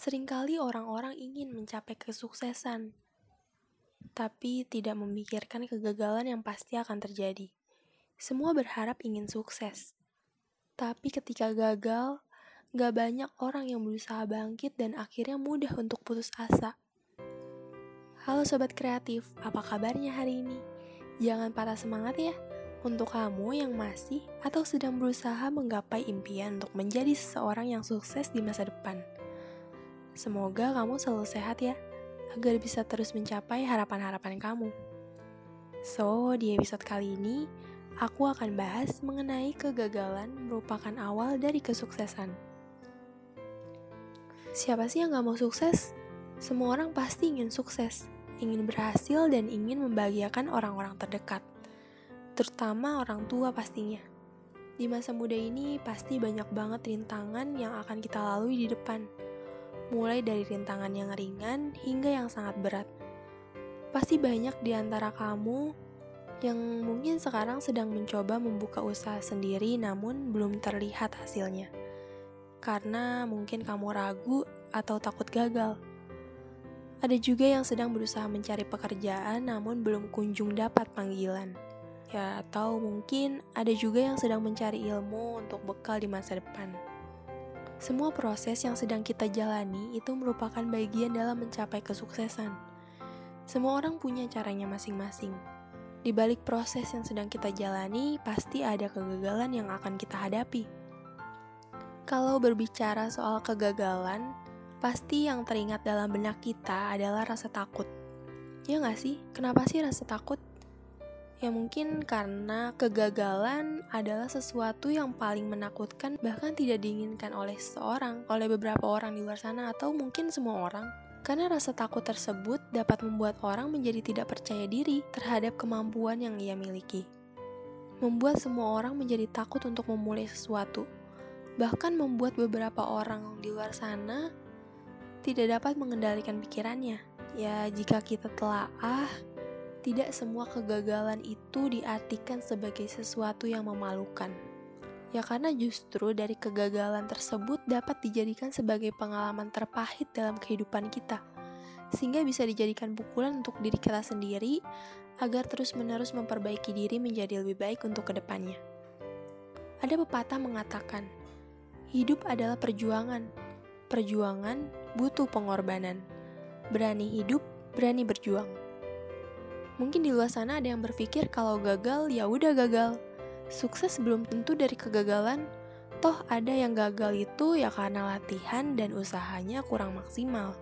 Seringkali orang-orang ingin mencapai kesuksesan, tapi tidak memikirkan kegagalan yang pasti akan terjadi. Semua berharap ingin sukses, tapi ketika gagal, gak banyak orang yang berusaha bangkit dan akhirnya mudah untuk putus asa. Halo Sobat Kreatif, apa kabarnya hari ini? Jangan patah semangat ya. Untuk kamu yang masih atau sedang berusaha menggapai impian untuk menjadi seseorang yang sukses di masa depan. Semoga kamu selalu sehat ya, agar bisa terus mencapai harapan-harapan kamu. So, di episode kali ini, aku akan bahas mengenai kegagalan merupakan awal dari kesuksesan. Siapa sih yang gak mau sukses? Semua orang pasti ingin sukses, ingin berhasil dan ingin membahagiakan orang-orang terdekat terutama orang tua pastinya. Di masa muda ini pasti banyak banget rintangan yang akan kita lalui di depan. Mulai dari rintangan yang ringan hingga yang sangat berat. Pasti banyak di antara kamu yang mungkin sekarang sedang mencoba membuka usaha sendiri namun belum terlihat hasilnya. Karena mungkin kamu ragu atau takut gagal. Ada juga yang sedang berusaha mencari pekerjaan namun belum kunjung dapat panggilan Ya, atau mungkin ada juga yang sedang mencari ilmu untuk bekal di masa depan. Semua proses yang sedang kita jalani itu merupakan bagian dalam mencapai kesuksesan. Semua orang punya caranya masing-masing. Di balik proses yang sedang kita jalani, pasti ada kegagalan yang akan kita hadapi. Kalau berbicara soal kegagalan, pasti yang teringat dalam benak kita adalah rasa takut. Ya nggak sih? Kenapa sih rasa takut? Ya mungkin karena kegagalan adalah sesuatu yang paling menakutkan bahkan tidak diinginkan oleh seseorang, oleh beberapa orang di luar sana atau mungkin semua orang. Karena rasa takut tersebut dapat membuat orang menjadi tidak percaya diri terhadap kemampuan yang ia miliki. Membuat semua orang menjadi takut untuk memulai sesuatu. Bahkan membuat beberapa orang di luar sana tidak dapat mengendalikan pikirannya. Ya, jika kita telah ah tidak semua kegagalan itu diartikan sebagai sesuatu yang memalukan. Ya karena justru dari kegagalan tersebut dapat dijadikan sebagai pengalaman terpahit dalam kehidupan kita. Sehingga bisa dijadikan pukulan untuk diri kita sendiri agar terus-menerus memperbaiki diri menjadi lebih baik untuk ke depannya. Ada pepatah mengatakan, hidup adalah perjuangan. Perjuangan butuh pengorbanan. Berani hidup, berani berjuang. Mungkin di luar sana ada yang berpikir kalau gagal ya udah gagal. Sukses belum tentu dari kegagalan. Toh ada yang gagal itu ya karena latihan dan usahanya kurang maksimal.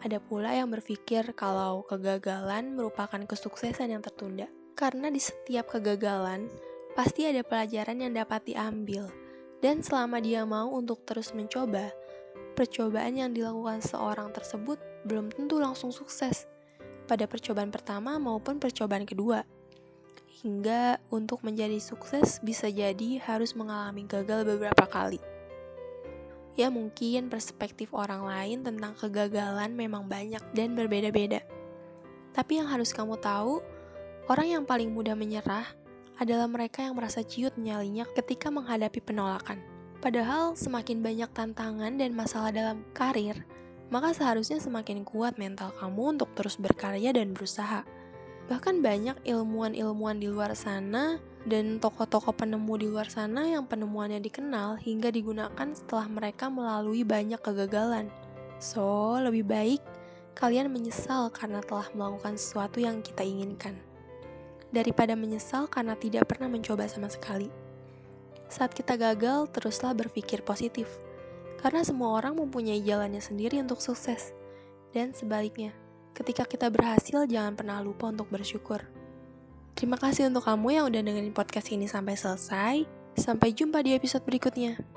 Ada pula yang berpikir kalau kegagalan merupakan kesuksesan yang tertunda. Karena di setiap kegagalan, pasti ada pelajaran yang dapat diambil. Dan selama dia mau untuk terus mencoba, percobaan yang dilakukan seorang tersebut belum tentu langsung sukses pada percobaan pertama maupun percobaan kedua. Hingga untuk menjadi sukses bisa jadi harus mengalami gagal beberapa kali. Ya mungkin perspektif orang lain tentang kegagalan memang banyak dan berbeda-beda. Tapi yang harus kamu tahu, orang yang paling mudah menyerah adalah mereka yang merasa ciut nyalinya ketika menghadapi penolakan. Padahal semakin banyak tantangan dan masalah dalam karir, maka seharusnya semakin kuat mental kamu untuk terus berkarya dan berusaha. Bahkan banyak ilmuwan-ilmuwan di luar sana dan tokoh-tokoh penemu di luar sana yang penemuannya dikenal hingga digunakan setelah mereka melalui banyak kegagalan. So, lebih baik kalian menyesal karena telah melakukan sesuatu yang kita inginkan. Daripada menyesal karena tidak pernah mencoba sama sekali. Saat kita gagal, teruslah berpikir positif karena semua orang mempunyai jalannya sendiri untuk sukses. Dan sebaliknya, ketika kita berhasil, jangan pernah lupa untuk bersyukur. Terima kasih untuk kamu yang udah dengerin podcast ini sampai selesai. Sampai jumpa di episode berikutnya.